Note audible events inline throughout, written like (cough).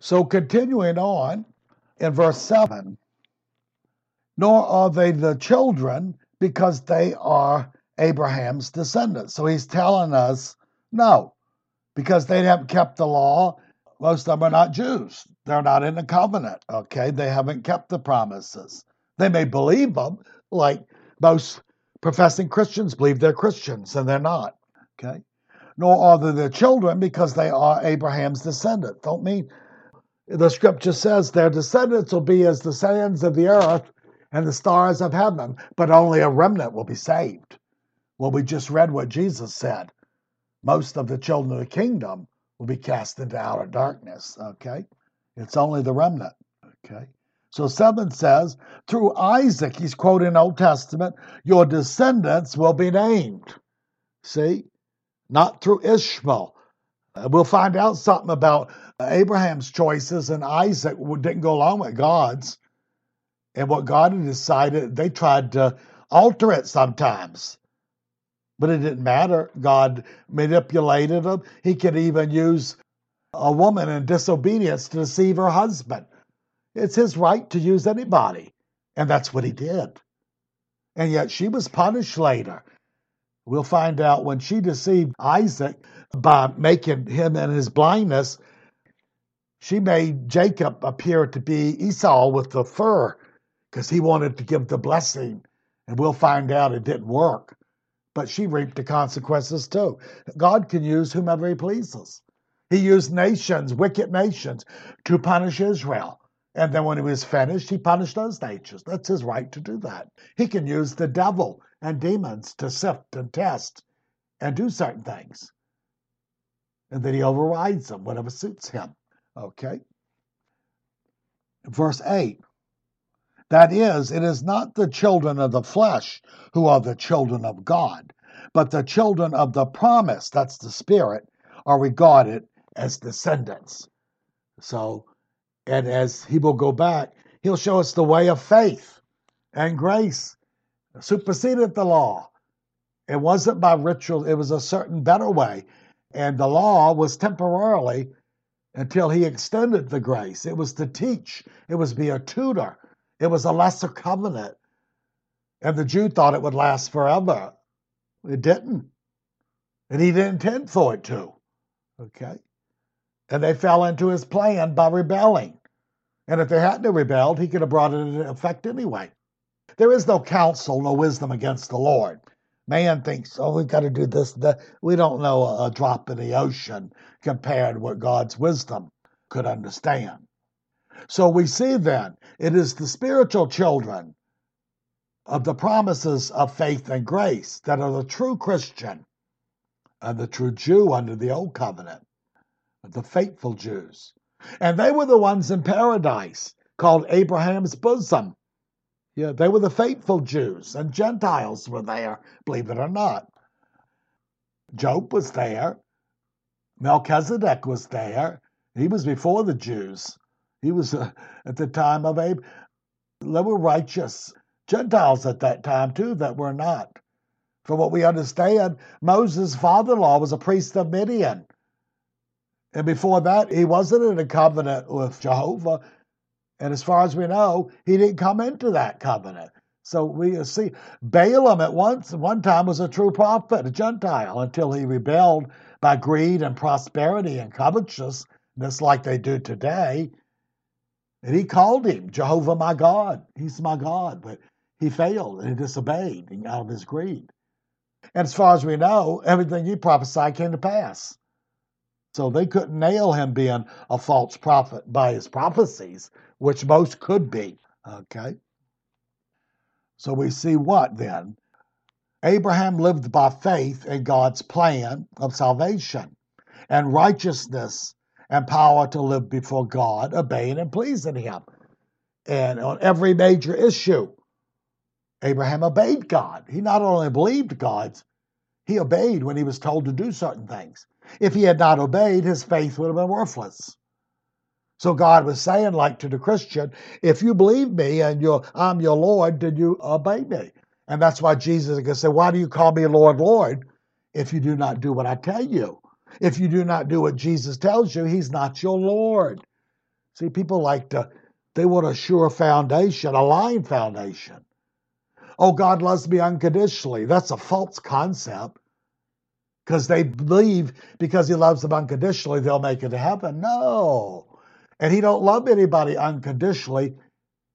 So continuing on in verse 7 nor are they the children because they are Abraham's descendants. So he's telling us no, because they haven't kept the law. Most of them are not Jews. They're not in the covenant. Okay. They haven't kept the promises. They may believe them, like most professing Christians believe they're Christians, and they're not. Okay. Nor are they the children because they are Abraham's descendants. Don't mean the scripture says their descendants will be as the sands of the earth and the stars of heaven, but only a remnant will be saved. Well, we just read what Jesus said. Most of the children of the kingdom will be cast into outer darkness. Okay. It's only the remnant. Okay. So 7 says, through Isaac, he's quoting Old Testament, your descendants will be named. See? Not through Ishmael. Uh, we'll find out something about Abraham's choices and Isaac didn't go along with God's. And what God had decided, they tried to alter it sometimes. But it didn't matter. God manipulated them. He could even use a woman in disobedience to deceive her husband. It's his right to use anybody. And that's what he did. And yet she was punished later. We'll find out when she deceived Isaac by making him in his blindness, she made Jacob appear to be Esau with the fur because he wanted to give the blessing. And we'll find out it didn't work. But she reaped the consequences too. God can use whomever he pleases. He used nations, wicked nations, to punish Israel. And then when he was finished, he punished those nations. That's his right to do that. He can use the devil and demons to sift and test and do certain things. And then he overrides them, whatever suits him. Okay? Verse 8 that is, it is not the children of the flesh who are the children of God, but the children of the promise, that's the Spirit, are regarded as descendants. So, and as he will go back, he'll show us the way of faith and grace superseded the law. It wasn't by ritual, it was a certain better way. And the law was temporarily until he extended the grace. It was to teach, it was be a tutor, it was a lesser covenant. And the Jew thought it would last forever. It didn't. And he didn't intend for it to. Okay? And they fell into his plan by rebelling. And if they hadn't rebelled, he could have brought it into effect anyway. There is no counsel, no wisdom against the Lord. Man thinks, oh, we've got to do this. That. We don't know a drop in the ocean compared to what God's wisdom could understand. So we see then it is the spiritual children of the promises of faith and grace that are the true Christian and the true Jew under the old covenant, the faithful Jews. And they were the ones in paradise called Abraham's bosom. Yeah, they were the faithful Jews, and Gentiles were there, believe it or not. Job was there. Melchizedek was there. He was before the Jews. He was uh, at the time of Abe. There were righteous Gentiles at that time too that were not. From what we understand, Moses' father in law was a priest of Midian. And before that, he wasn't in a covenant with Jehovah. And as far as we know, he didn't come into that covenant. So we see Balaam at once one time was a true prophet, a Gentile, until he rebelled by greed and prosperity and covetousness just like they do today. And he called him Jehovah my God. He's my God. But he failed and he disobeyed out of his greed. And as far as we know, everything he prophesied came to pass. So they couldn't nail him being a false prophet by his prophecies, which most could be. Okay. So we see what then? Abraham lived by faith in God's plan of salvation and righteousness and power to live before God, obeying and pleasing Him. And on every major issue, Abraham obeyed God. He not only believed God's, he obeyed when he was told to do certain things. If he had not obeyed, his faith would have been worthless. So God was saying, like to the Christian, if you believe me and I'm your Lord, then you obey me. And that's why Jesus can say, Why do you call me Lord, Lord, if you do not do what I tell you? If you do not do what Jesus tells you, he's not your Lord. See, people like to, they want a sure foundation, a lying foundation. Oh, God loves me unconditionally. That's a false concept because they believe because he loves them unconditionally, they'll make it to heaven. No. And he don't love anybody unconditionally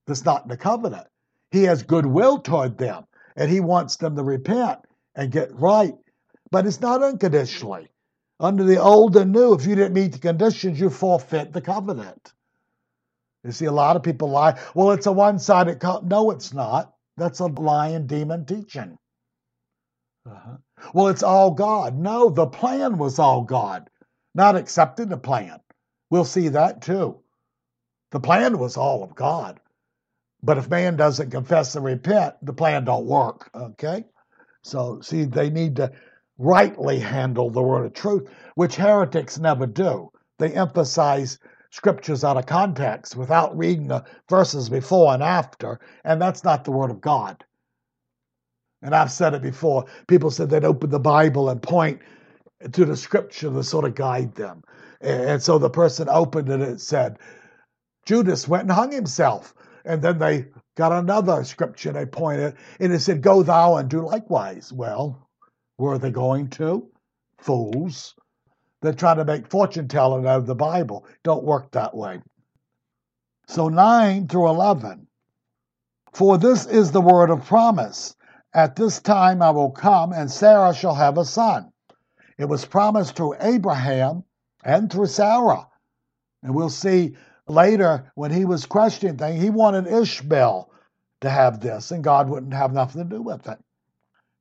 that's not in the covenant. He has goodwill toward them and he wants them to repent and get right. But it's not unconditionally. Under the old and new, if you didn't meet the conditions, you forfeit the covenant. You see, a lot of people lie. Well, it's a one sided. Co-. No, it's not. That's a lying demon teaching. Uh-huh. Well, it's all God. No, the plan was all God, not accepting the plan. We'll see that too. The plan was all of God. But if man doesn't confess and repent, the plan don't work. Okay? So see, they need to rightly handle the word of truth, which heretics never do. They emphasize scriptures out of context without reading the verses before and after, and that's not the word of God. And I've said it before. People said they'd open the Bible and point to the scripture to sort of guide them. And so the person opened it and it said, Judas went and hung himself. And then they got another scripture they pointed, and it said, Go thou and do likewise. Well, where are they going to? Fools. They're trying to make fortune telling out of the Bible. Don't work that way. So 9 through 11. For this is the word of promise. At this time I will come, and Sarah shall have a son. It was promised to Abraham and through Sarah. And we'll see later when he was questioning things, he wanted Ishmael to have this, and God wouldn't have nothing to do with it.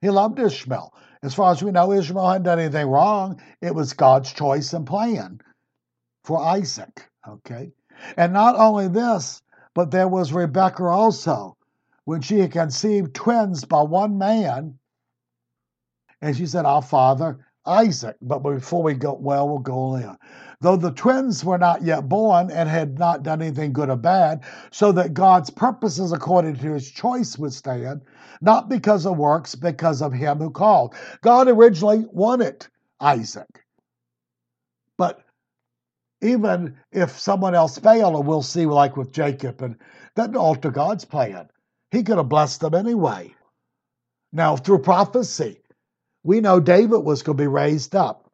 He loved Ishmael. As far as we know, Ishmael hadn't done anything wrong. It was God's choice and plan for Isaac. Okay. And not only this, but there was Rebekah also. When she had conceived twins by one man, and she said, Our father Isaac. But before we go, well, we'll go on. Though the twins were not yet born and had not done anything good or bad, so that God's purposes according to his choice would stand, not because of works, because of him who called. God originally wanted Isaac. But even if someone else failed, and we'll see, like with Jacob, and that didn't alter God's plan. He could have blessed them anyway. Now, through prophecy, we know David was going to be raised up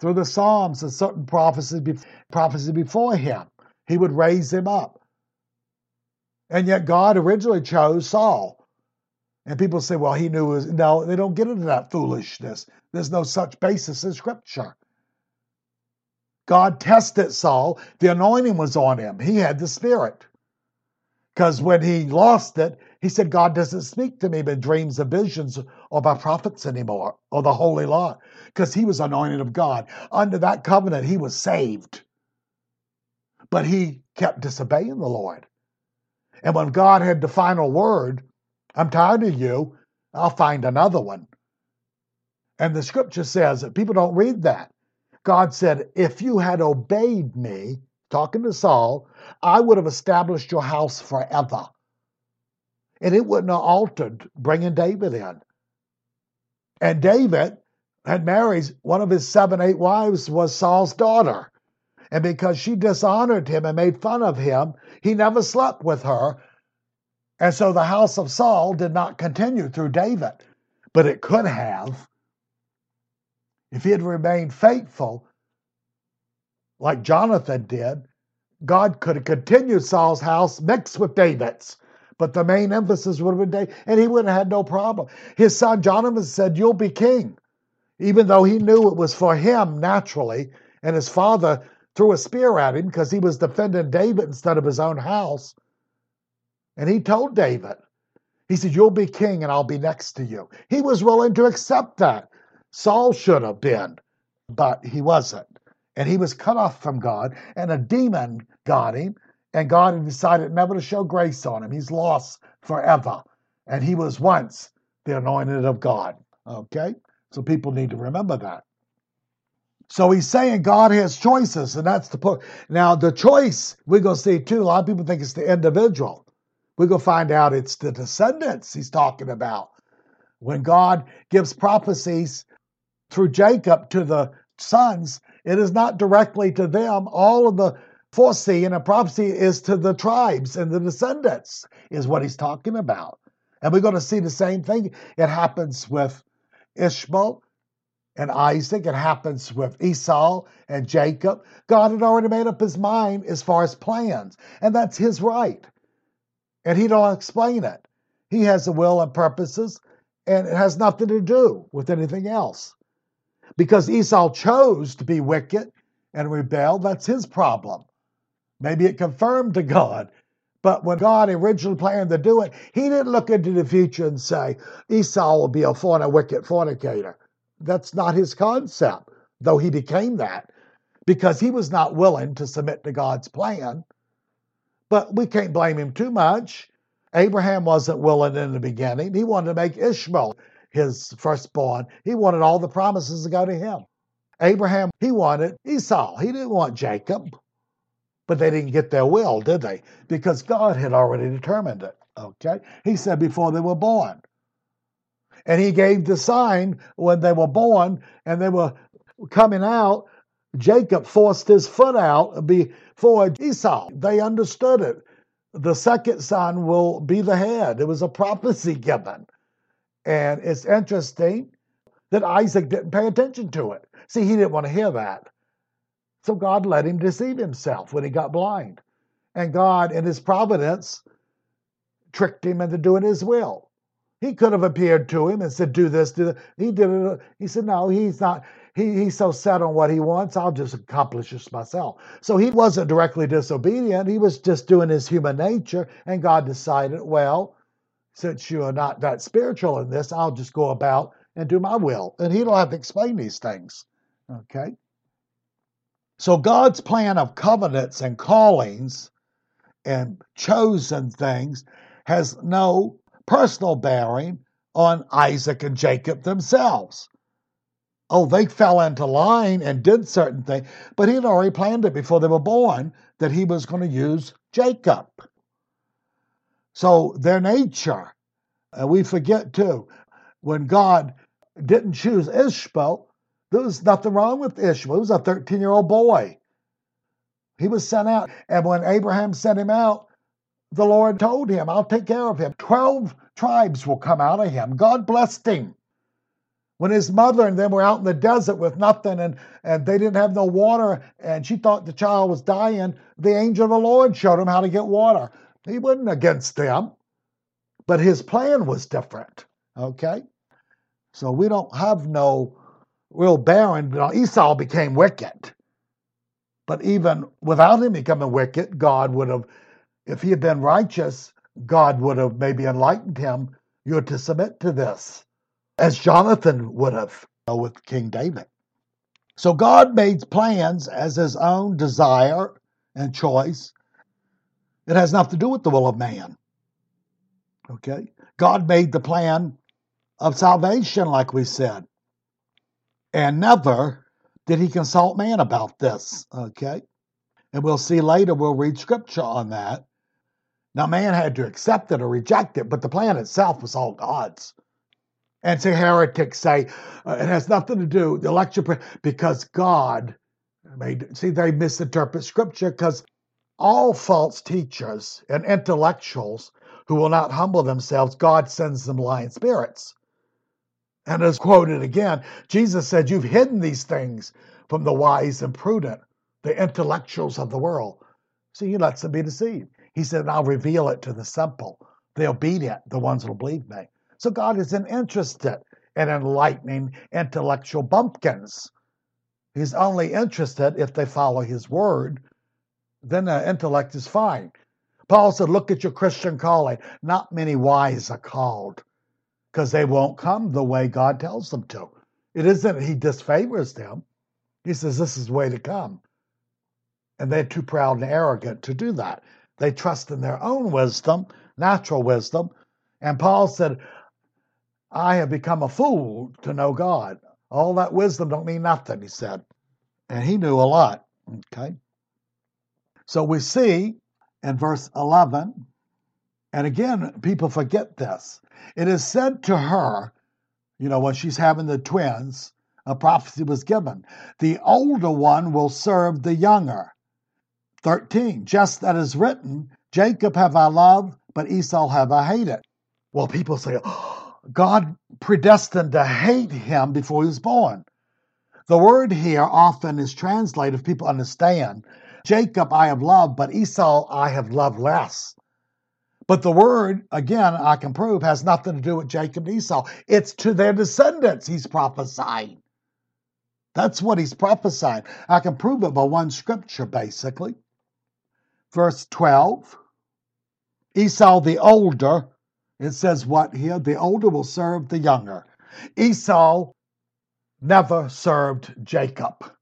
through the Psalms and certain prophecies, before him. He would raise him up. And yet God originally chose Saul. And people say, well, he knew was no, they don't get into that foolishness. There's no such basis in scripture. God tested Saul. The anointing was on him. He had the spirit. Because when he lost it, he said, God doesn't speak to me in dreams and visions or by prophets anymore or the holy law. Because he was anointed of God. Under that covenant, he was saved. But he kept disobeying the Lord. And when God had the final word, I'm tired of you, I'll find another one. And the scripture says that people don't read that. God said, If you had obeyed me, talking to Saul, I would have established your house forever. And it wouldn't have altered bringing David in. And David had married one of his seven, eight wives, was Saul's daughter. And because she dishonored him and made fun of him, he never slept with her. And so the house of Saul did not continue through David, but it could have. If he had remained faithful like Jonathan did, God could have continued Saul's house mixed with David's. But the main emphasis would have been David, and he would have had no problem. His son Jonathan said, You'll be king. Even though he knew it was for him naturally, and his father threw a spear at him because he was defending David instead of his own house. And he told David, He said, You'll be king and I'll be next to you. He was willing to accept that. Saul should have been, but he wasn't and he was cut off from God, and a demon got him, and God had decided never to show grace on him. He's lost forever. And he was once the anointed of God. Okay? So people need to remember that. So he's saying God has choices, and that's the point. Now, the choice, we're going to see too, a lot of people think it's the individual. We're going to find out it's the descendants he's talking about. When God gives prophecies through Jacob to the sons, it is not directly to them. All of the foreseeing a prophecy is to the tribes and the descendants, is what he's talking about. And we're going to see the same thing. It happens with Ishmael and Isaac. It happens with Esau and Jacob. God had already made up his mind as far as plans, and that's his right. And he don't explain it. He has a will and purposes, and it has nothing to do with anything else. Because Esau chose to be wicked and rebel, that's his problem. Maybe it confirmed to God. But when God originally planned to do it, he didn't look into the future and say, Esau will be a fornicator, wicked fornicator. That's not his concept, though he became that because he was not willing to submit to God's plan. But we can't blame him too much. Abraham wasn't willing in the beginning. He wanted to make Ishmael his firstborn. He wanted all the promises to go to him. Abraham, he wanted Esau. He didn't want Jacob. But they didn't get their will, did they? Because God had already determined it. Okay? He said before they were born. And he gave the sign when they were born and they were coming out. Jacob forced his foot out before Esau. They understood it. The second son will be the head. It was a prophecy given. And it's interesting that Isaac didn't pay attention to it. See, he didn't want to hear that. So God let him deceive himself when he got blind. And God, in his providence, tricked him into doing his will. He could have appeared to him and said, Do this, do that. He did it. He said, No, he's not. He, he's so set on what he wants, I'll just accomplish this myself. So he wasn't directly disobedient. He was just doing his human nature. And God decided, Well, since you are not that spiritual in this, I'll just go about and do my will. And he don't have to explain these things. Okay? So God's plan of covenants and callings and chosen things has no personal bearing on Isaac and Jacob themselves. Oh, they fell into line and did certain things, but he had already planned it before they were born that he was going to use Jacob. So their nature, and we forget too, when God didn't choose Ishmael, there was nothing wrong with Ishmael. He was a 13 year old boy. He was sent out. And when Abraham sent him out, the Lord told him, I'll take care of him. 12 tribes will come out of him. God blessed him. When his mother and them were out in the desert with nothing and, and they didn't have no water and she thought the child was dying, the angel of the Lord showed him how to get water. He wasn't against them, but his plan was different. Okay? So we don't have no real barren. Esau became wicked. But even without him becoming wicked, God would have, if he had been righteous, God would have maybe enlightened him. You're to submit to this, as Jonathan would have uh, with King David. So God made plans as his own desire and choice. It has nothing to do with the will of man. Okay? God made the plan of salvation, like we said. And never did he consult man about this. Okay. And we'll see later, we'll read scripture on that. Now, man had to accept it or reject it, but the plan itself was all God's. And so heretics say uh, it has nothing to do the election because God made. See, they misinterpret scripture because all false teachers and intellectuals who will not humble themselves, God sends them lying spirits. And as quoted again, Jesus said, You've hidden these things from the wise and prudent, the intellectuals of the world. So he lets them be deceived. He said, I'll reveal it to the simple, the obedient, the ones who'll believe me. So God isn't interested in enlightening intellectual bumpkins. He's only interested if they follow his word, then the intellect is fine. Paul said, Look at your Christian calling. Not many wise are called because they won't come the way God tells them to. It isn't he disfavors them. He says this is the way to come. And they're too proud and arrogant to do that. They trust in their own wisdom, natural wisdom. And Paul said, I have become a fool to know God. All that wisdom don't mean nothing, he said. And he knew a lot. Okay. So we see in verse 11, and again, people forget this. It is said to her, you know, when she's having the twins, a prophecy was given. The older one will serve the younger. 13. Just that is written, Jacob have I loved, but Esau have I hated. Well, people say, (gasps) God predestined to hate him before he was born. The word here often is translated, if people understand, Jacob I have loved, but Esau I have loved less. But the word, again, I can prove, has nothing to do with Jacob and Esau. It's to their descendants he's prophesying. That's what he's prophesying. I can prove it by one scripture, basically. Verse 12 Esau the older, it says what here? The older will serve the younger. Esau never served Jacob.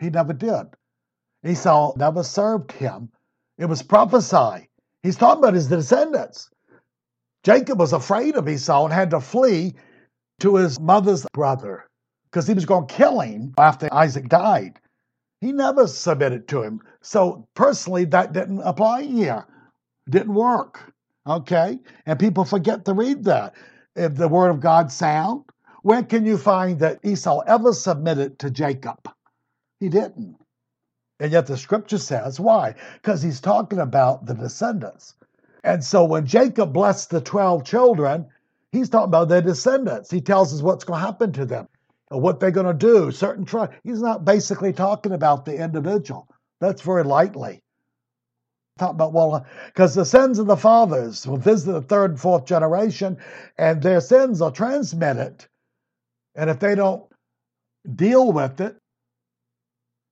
He never did. Esau never served him. It was prophesied. He's talking about his descendants. Jacob was afraid of Esau and had to flee to his mother's brother because he was going to kill him after Isaac died. He never submitted to him. So personally, that didn't apply here. Didn't work. Okay? And people forget to read that. If the word of God sound, where can you find that Esau ever submitted to Jacob? He didn't. And yet the scripture says, why? Because he's talking about the descendants. And so when Jacob blessed the 12 children, he's talking about their descendants. He tells us what's going to happen to them, what they're going to do, certain tribes. He's not basically talking about the individual. That's very lightly. Talk about, well, uh, because the sins of the fathers will visit the third and fourth generation, and their sins are transmitted. And if they don't deal with it,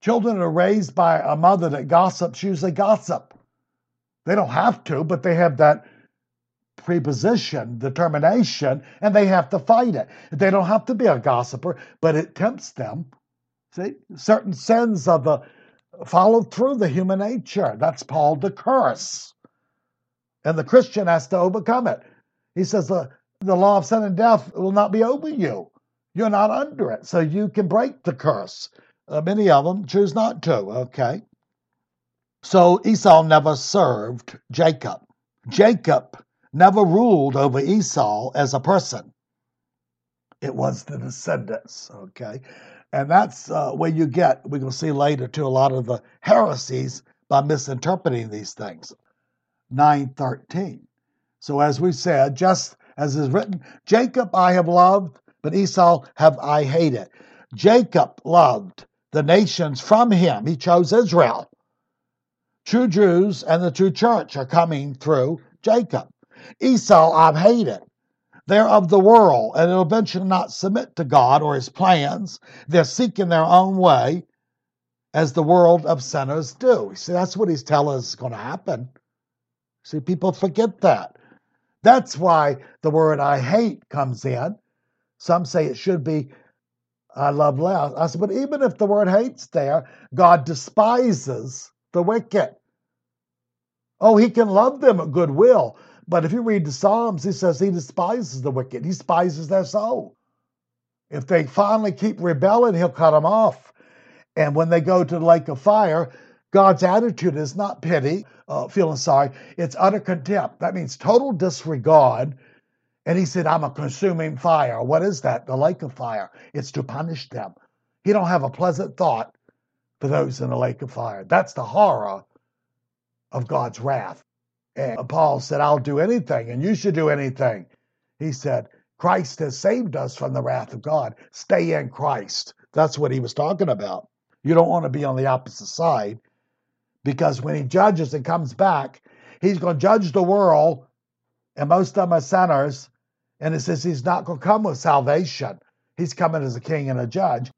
Children are raised by a mother that gossips usually gossip. They don't have to, but they have that preposition, determination, and they have to fight it. They don't have to be a gossiper, but it tempts them. See, certain sins of the follow through the human nature. That's called the curse. And the Christian has to overcome it. He says the, the law of sin and death will not be over you. You're not under it. So you can break the curse. Uh, many of them choose not to, okay? So Esau never served Jacob. Jacob never ruled over Esau as a person. It was the descendants, okay? And that's uh, where you get, we're going to see later, to a lot of the heresies by misinterpreting these things. 913. So as we said, just as is written, Jacob I have loved, but Esau have I hated. Jacob loved the nations from him. He chose Israel. True Jews and the true church are coming through Jacob. Esau, I've hated. They're of the world and will eventually not submit to God or his plans. They're seeking their own way as the world of sinners do. See, that's what he's telling us is going to happen. See, people forget that. That's why the word I hate comes in. Some say it should be I love less. I said, but even if the word hate's there, God despises the wicked. Oh, he can love them at goodwill. But if you read the Psalms, he says he despises the wicked. He despises their soul. If they finally keep rebelling, he'll cut them off. And when they go to the lake of fire, God's attitude is not pity, uh, feeling sorry. It's utter contempt. That means total disregard and he said, I'm a consuming fire. What is that? The lake of fire. It's to punish them. He don't have a pleasant thought for those in the lake of fire. That's the horror of God's wrath. And Paul said, I'll do anything, and you should do anything. He said, Christ has saved us from the wrath of God. Stay in Christ. That's what he was talking about. You don't want to be on the opposite side because when he judges and comes back, he's going to judge the world, and most of them are sinners, and it says he's not going to come with salvation. He's coming as a king and a judge.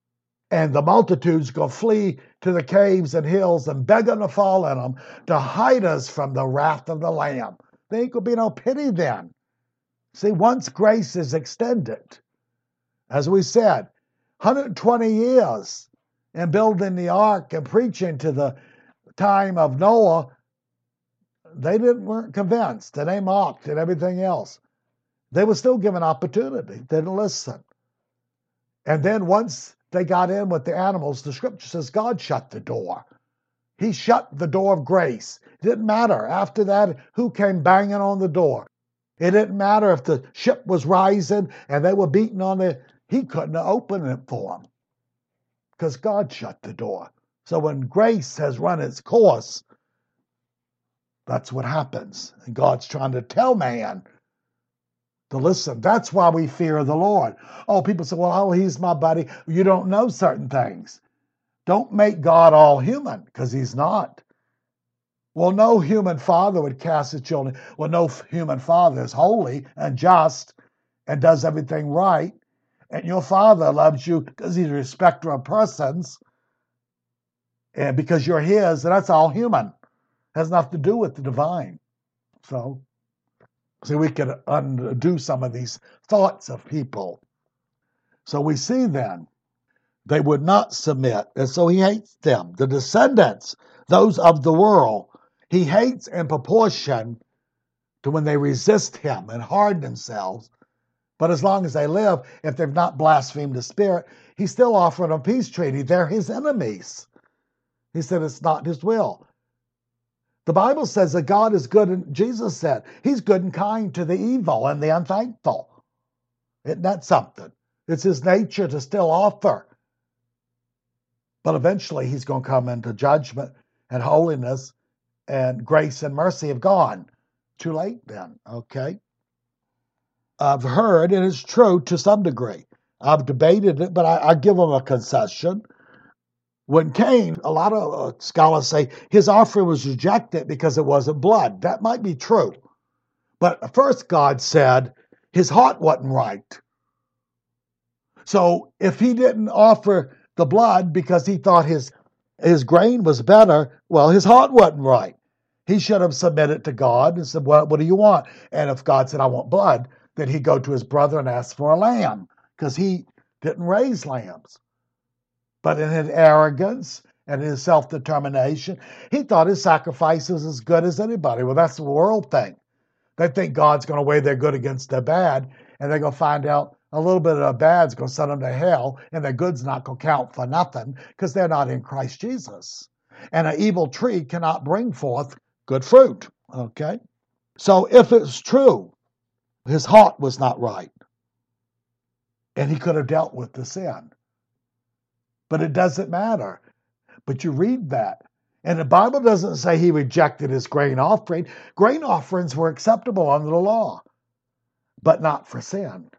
And the multitudes go flee to the caves and hills and beg him to fall in them to hide us from the wrath of the Lamb. There ain't going to be no pity then. See, once grace is extended, as we said, 120 years in building the ark and preaching to the time of Noah, they didn't weren't convinced and they mocked and everything else. They were still given opportunity. They didn't listen. And then once they got in with the animals, the scripture says God shut the door. He shut the door of grace. It didn't matter after that who came banging on the door. It didn't matter if the ship was rising and they were beating on it. He couldn't open it for them because God shut the door. So when grace has run its course, that's what happens. And God's trying to tell man to listen. That's why we fear the Lord. Oh, people say, well, oh, he's my buddy. You don't know certain things. Don't make God all human because he's not. Well, no human father would cast his children. Well, no human father is holy and just and does everything right. And your father loves you because he's a respecter of persons and because you're his, and that's all human. It has nothing to do with the divine. So, see, we can undo some of these thoughts of people. So we see then they would not submit, and so he hates them. The descendants, those of the world, he hates in proportion to when they resist him and harden themselves. But as long as they live, if they've not blasphemed the Spirit, he's still offering a peace treaty. They're his enemies. He said it's not his will. The Bible says that God is good, and Jesus said he's good and kind to the evil and the unthankful. Isn't that something? It's his nature to still offer. But eventually he's going to come into judgment and holiness and grace and mercy have gone. Too late then, okay? I've heard, and it's true to some degree. I've debated it, but I, I give them a concession. When Cain, a lot of uh, scholars say his offering was rejected because it wasn't blood. That might be true. But first, God said his heart wasn't right. So if he didn't offer the blood because he thought his his grain was better, well, his heart wasn't right. He should have submitted to God and said, well, What do you want? And if God said, I want blood, then he'd go to his brother and ask for a lamb because he didn't raise lambs. But in his arrogance and his self determination, he thought his sacrifice was as good as anybody. Well, that's the world thing. They think God's going to weigh their good against their bad, and they're going to find out a little bit of their bad's going to send them to hell, and their good's not going to count for nothing because they're not in Christ Jesus. And an evil tree cannot bring forth good fruit. Okay? So if it's true, his heart was not right, and he could have dealt with the sin. But it doesn't matter. But you read that. And the Bible doesn't say he rejected his grain offering. Grain offerings were acceptable under the law, but not for sin.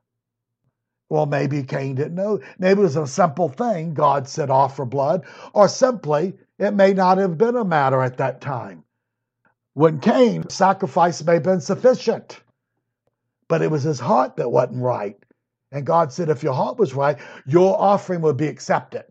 Well, maybe Cain didn't know. Maybe it was a simple thing. God said offer blood, or simply it may not have been a matter at that time. When Cain, sacrifice may have been sufficient, but it was his heart that wasn't right. And God said, if your heart was right, your offering would be accepted.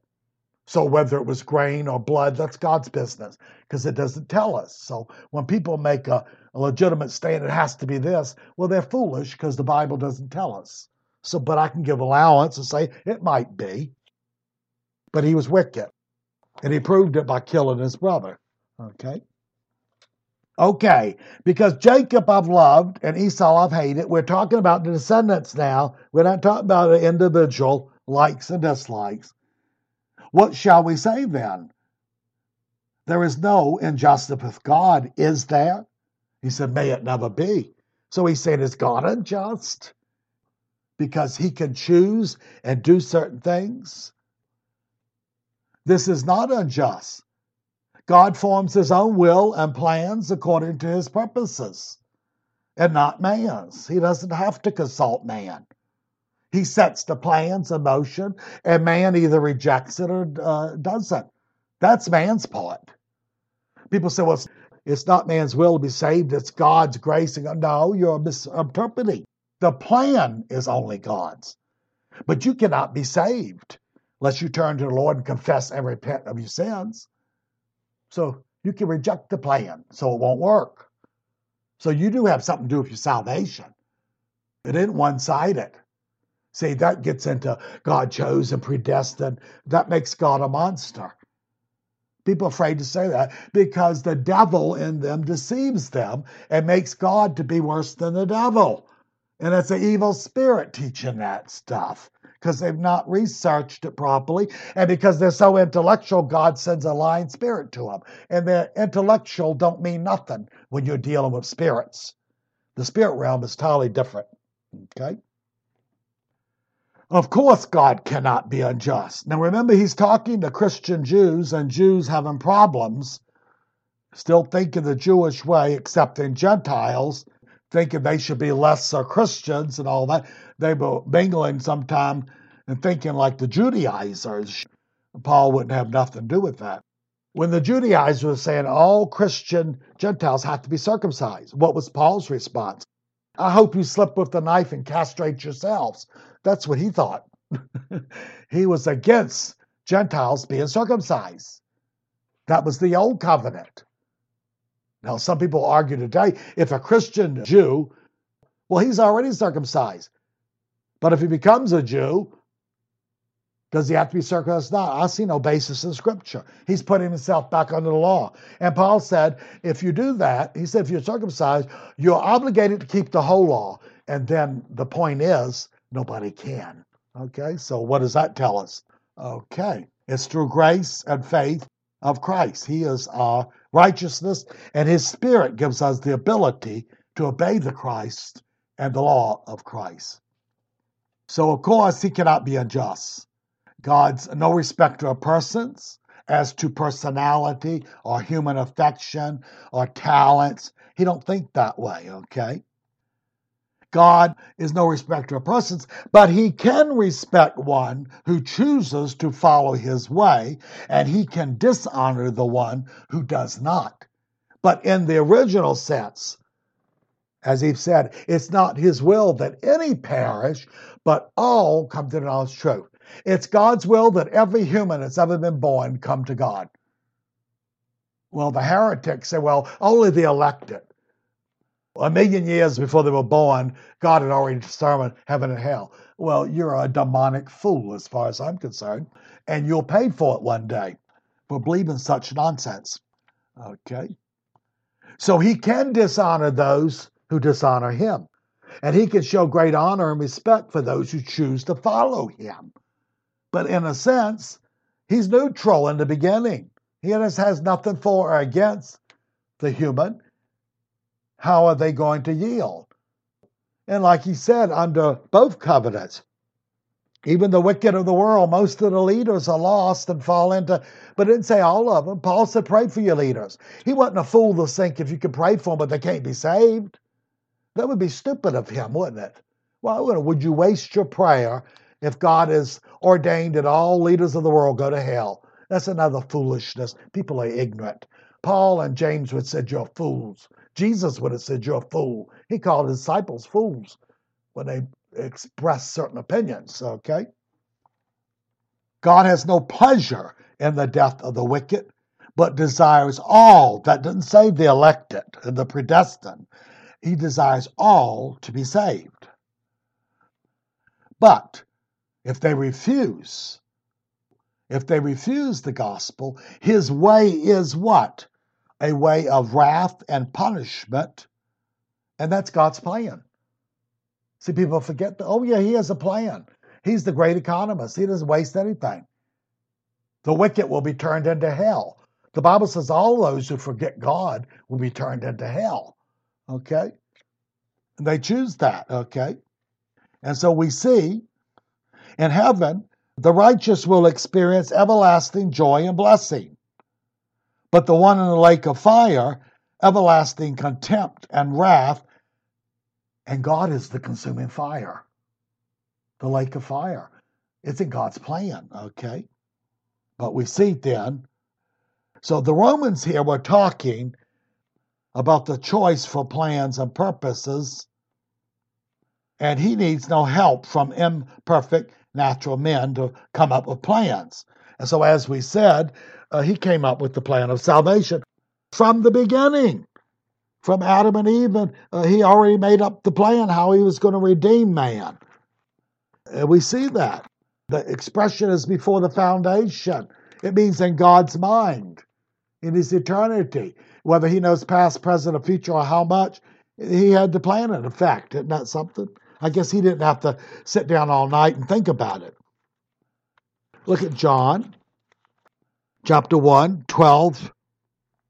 So whether it was grain or blood, that's God's business because it doesn't tell us. So when people make a, a legitimate stand, it has to be this. Well, they're foolish because the Bible doesn't tell us. So, but I can give allowance and say it might be. But he was wicked, and he proved it by killing his brother. Okay. Okay, because Jacob I've loved and Esau I've hated. We're talking about the descendants now. We're not talking about an individual likes and dislikes. What shall we say then? There is no injustice with God, is there? He said, May it never be. So he said, Is God unjust? Because he can choose and do certain things? This is not unjust. God forms his own will and plans according to his purposes and not man's. He doesn't have to consult man. He sets the plans in motion, and man either rejects it or uh, doesn't. That's man's part. People say, well, it's, not man's will to be saved, it's God's grace. No, you're misinterpreting. The plan is only God's. But you cannot be saved unless you turn to the Lord and confess and repent of your sins. So you can reject the plan, so it won't work. So you do have something to do with your salvation. It isn't one sided. See, that gets into God chose and predestined. That makes God a monster. People are afraid to say that because the devil in them deceives them and makes God to be worse than the devil. And it's an evil spirit teaching that stuff because they've not researched it properly. And because they're so intellectual, God sends a lying spirit to them. And the intellectual don't mean nothing when you're dealing with spirits. The spirit realm is totally different. Okay? Of course, God cannot be unjust. Now, remember, he's talking to Christian Jews and Jews having problems, still thinking the Jewish way, accepting Gentiles, thinking they should be lesser Christians and all that. They were mingling sometime and thinking like the Judaizers. Paul wouldn't have nothing to do with that. When the Judaizers were saying all Christian Gentiles have to be circumcised, what was Paul's response? I hope you slip with the knife and castrate yourselves. That's what he thought. (laughs) he was against Gentiles being circumcised. That was the old covenant. Now, some people argue today if a Christian Jew, well, he's already circumcised. But if he becomes a Jew, does he have to be circumcised? No, I see no basis in Scripture. He's putting himself back under the law. And Paul said, if you do that, he said, if you're circumcised, you're obligated to keep the whole law. And then the point is, nobody can. Okay, so what does that tell us? Okay, it's through grace and faith of Christ. He is our righteousness, and His Spirit gives us the ability to obey the Christ and the law of Christ. So, of course, He cannot be unjust. God's no respecter of persons as to personality or human affection or talents. He don't think that way, okay? God is no respecter of persons, but he can respect one who chooses to follow his way, and he can dishonor the one who does not. But in the original sense, as he said, it's not his will that any perish, but all come to the knowledge of truth. It's God's will that every human that's ever been born come to God. Well, the heretics say, well, only the elected. A million years before they were born, God had already determined heaven and hell. Well, you're a demonic fool as far as I'm concerned, and you'll pay for it one day for believing such nonsense. Okay? So he can dishonor those who dishonor him, and he can show great honor and respect for those who choose to follow him. But in a sense, he's neutral in the beginning. He just has nothing for or against the human. How are they going to yield? And like he said, under both covenants, even the wicked of the world, most of the leaders are lost and fall into, but didn't say all of them. Paul said, pray for your leaders. He wasn't a fool to think if you could pray for them, but they can't be saved. That would be stupid of him, wouldn't it? Why would you waste your prayer if God has ordained that all leaders of the world go to hell. That's another foolishness. People are ignorant. Paul and James would have said, You're fools. Jesus would have said, You're a fool. He called his disciples fools when they expressed certain opinions, okay? God has no pleasure in the death of the wicked, but desires all, that doesn't say the elected and the predestined, he desires all to be saved. But if they refuse, if they refuse the gospel, his way is what? A way of wrath and punishment. And that's God's plan. See, people forget that, oh, yeah, he has a plan. He's the great economist. He doesn't waste anything. The wicked will be turned into hell. The Bible says all those who forget God will be turned into hell. Okay? And they choose that. Okay? And so we see in heaven, the righteous will experience everlasting joy and blessing. But the one in the lake of fire, everlasting contempt and wrath, and God is the consuming fire. The lake of fire. It's in God's plan, okay? But we see then. So the Romans here were talking about the choice for plans and purposes, and he needs no help from imperfect natural men to come up with plans. And so, as we said, uh, he came up with the plan of salvation from the beginning. From Adam and Eve, and uh, he already made up the plan how he was going to redeem man. And we see that. The expression is before the foundation. It means in God's mind, in his eternity. Whether he knows past, present, or future, or how much, he had the plan in effect. Isn't that something? I guess he didn't have to sit down all night and think about it. Look at John chapter 1, 12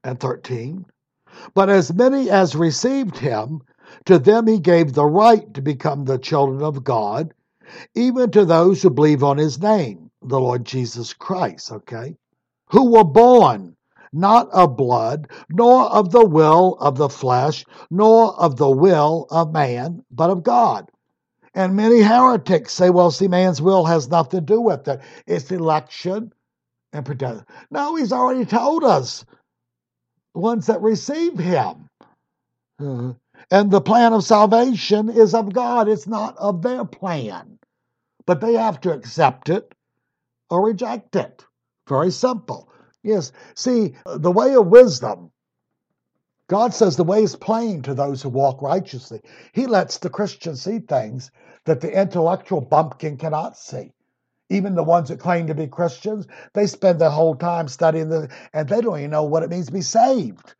and 13. But as many as received him, to them he gave the right to become the children of God, even to those who believe on his name, the Lord Jesus Christ, okay? Who were born not of blood, nor of the will of the flesh, nor of the will of man, but of God. And many heretics say, well, see, man's will has nothing to do with it. It's election and predestination. No, he's already told us the ones that receive him. Uh, and the plan of salvation is of God, it's not of their plan. But they have to accept it or reject it. Very simple. Yes. See, the way of wisdom, God says the way is plain to those who walk righteously. He lets the Christian see things that the intellectual bumpkin cannot see. Even the ones that claim to be Christians, they spend their whole time studying the, and they don't even know what it means to be saved.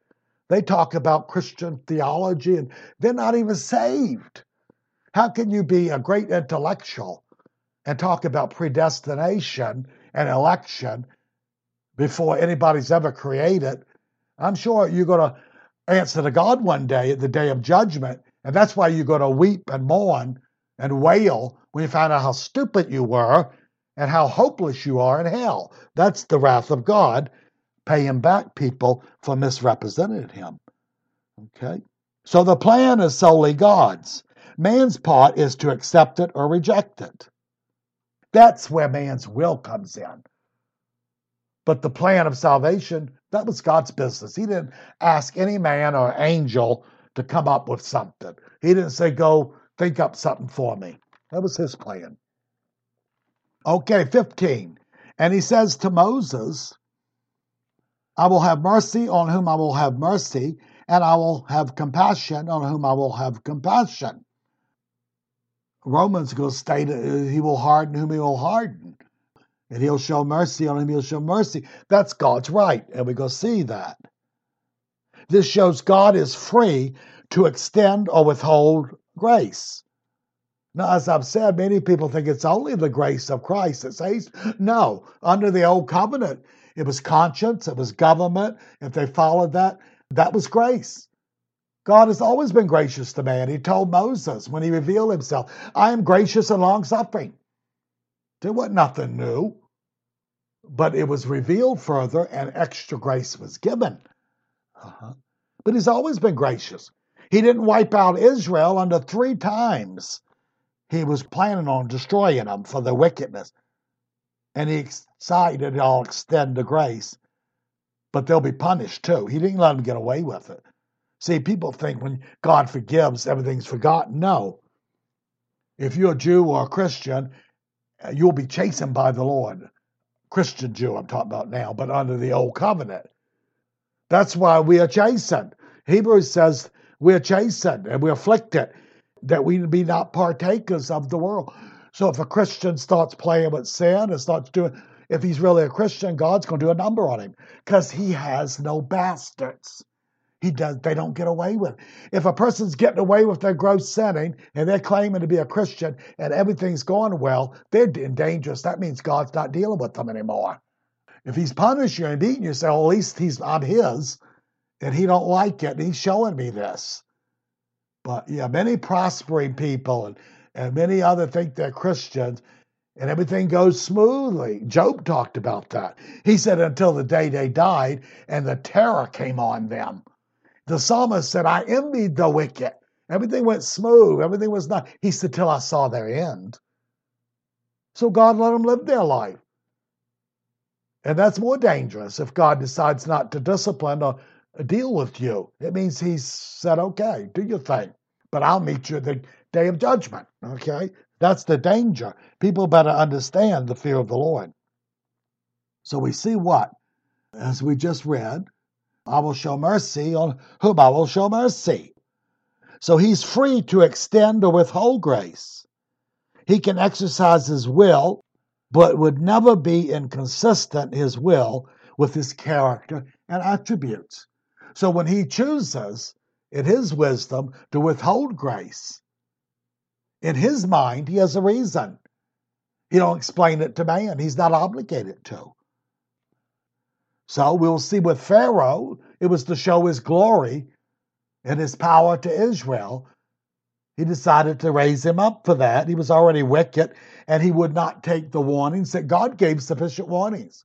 They talk about Christian theology and they're not even saved. How can you be a great intellectual and talk about predestination and election before anybody's ever created? I'm sure you're going to answer to God one day at the day of judgment, and that's why you're going to weep and mourn and wail when you find out how stupid you were and how hopeless you are in hell. That's the wrath of God paying back people for misrepresenting him. Okay? So the plan is solely God's. Man's part is to accept it or reject it. That's where man's will comes in. But the plan of salvation, that was God's business. He didn't ask any man or angel to come up with something. He didn't say, Go think up something for me. That was his plan. Okay, 15. And he says to Moses, I will have mercy on whom I will have mercy, and I will have compassion on whom I will have compassion. Romans goes state he will harden whom he will harden, and he'll show mercy on whom he'll show mercy. That's God's right, and we go see that. This shows God is free to extend or withhold grace. Now, as I've said, many people think it's only the grace of Christ that saves. No, under the old covenant, it was conscience, it was government. If they followed that, that was grace. God has always been gracious to man. He told Moses when he revealed himself, I am gracious and long suffering. There was nothing new, but it was revealed further and extra grace was given. Uh-huh. But he's always been gracious. He didn't wipe out Israel under three times. He was planning on destroying them for their wickedness and he decided I'll extend the grace, but they'll be punished too. He didn't let them get away with it. See, people think when God forgives, everything's forgotten. No. If you're a Jew or a Christian, uh, you'll be chastened by the Lord. Christian Jew, I'm talking about now, but under the old covenant. That's why we are chastened. Hebrews says we're chastened and we're afflicted that we be not partakers of the world. So if a Christian starts playing with sin and starts doing, if he's really a Christian, God's going to do a number on him because he has no bastards. He does. They don't get away with. It. If a person's getting away with their gross sinning and they're claiming to be a Christian and everything's going well, they're in dangerous. That means God's not dealing with them anymore. If He's punishing you and beating you, say, well, at least He's I'm His, and He don't like it, and He's showing me this. But yeah, many prospering people and and many other think they're Christians, and everything goes smoothly. Job talked about that. He said until the day they died and the terror came on them. The psalmist said, I envied the wicked. Everything went smooth. Everything was not. He said, till I saw their end. So God let them live their life. And that's more dangerous if God decides not to discipline or deal with you. It means He's said, okay, do your thing, but I'll meet you at the day of judgment. Okay? That's the danger. People better understand the fear of the Lord. So we see what? As we just read, I will show mercy on whom I will show mercy. So he's free to extend or withhold grace. He can exercise his will, but would never be inconsistent, his will, with his character and attributes. So when he chooses, in his wisdom, to withhold grace, in his mind, he has a reason. He don't explain it to man. He's not obligated to. So we'll see with Pharaoh, it was to show his glory and his power to Israel. He decided to raise him up for that. He was already wicked, and he would not take the warnings that God gave sufficient warnings.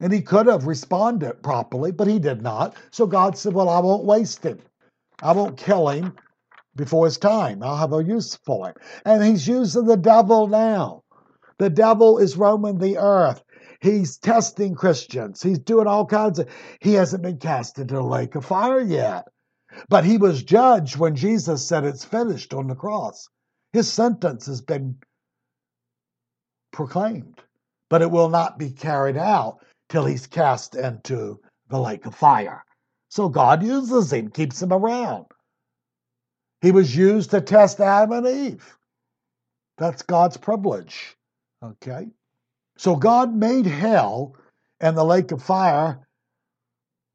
And he could have responded properly, but he did not. So God said, Well, I won't waste him. I won't kill him before his time. I'll have a use for him. And he's using the devil now. The devil is roaming the earth. He's testing Christians. He's doing all kinds of. He hasn't been cast into the lake of fire yet. But he was judged when Jesus said it's finished on the cross. His sentence has been proclaimed, but it will not be carried out till he's cast into the lake of fire. So God uses him, keeps him around. He was used to test Adam and Eve. That's God's privilege. Okay? So God made hell and the lake of fire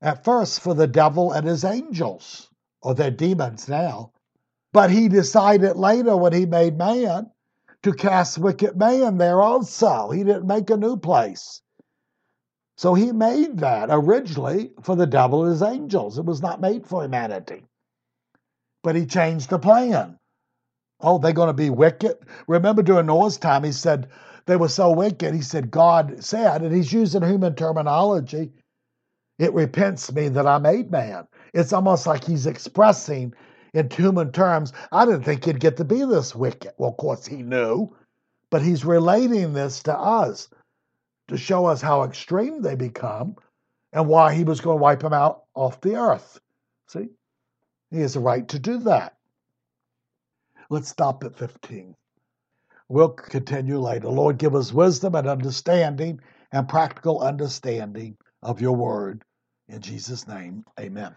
at first for the devil and his angels, or their demons now. But he decided later when he made man to cast wicked man there also. He didn't make a new place. So he made that originally for the devil and his angels. It was not made for humanity. But he changed the plan. Oh, they're going to be wicked. Remember during Noah's time, he said they were so wicked. He said, God said, and he's using human terminology, it repents me that I made man. It's almost like he's expressing in human terms, I didn't think he'd get to be this wicked. Well, of course, he knew, but he's relating this to us to show us how extreme they become and why he was going to wipe them out off the earth. See? He has a right to do that. Let's stop at 15. We'll continue later. Lord, give us wisdom and understanding and practical understanding of your word. In Jesus' name, amen.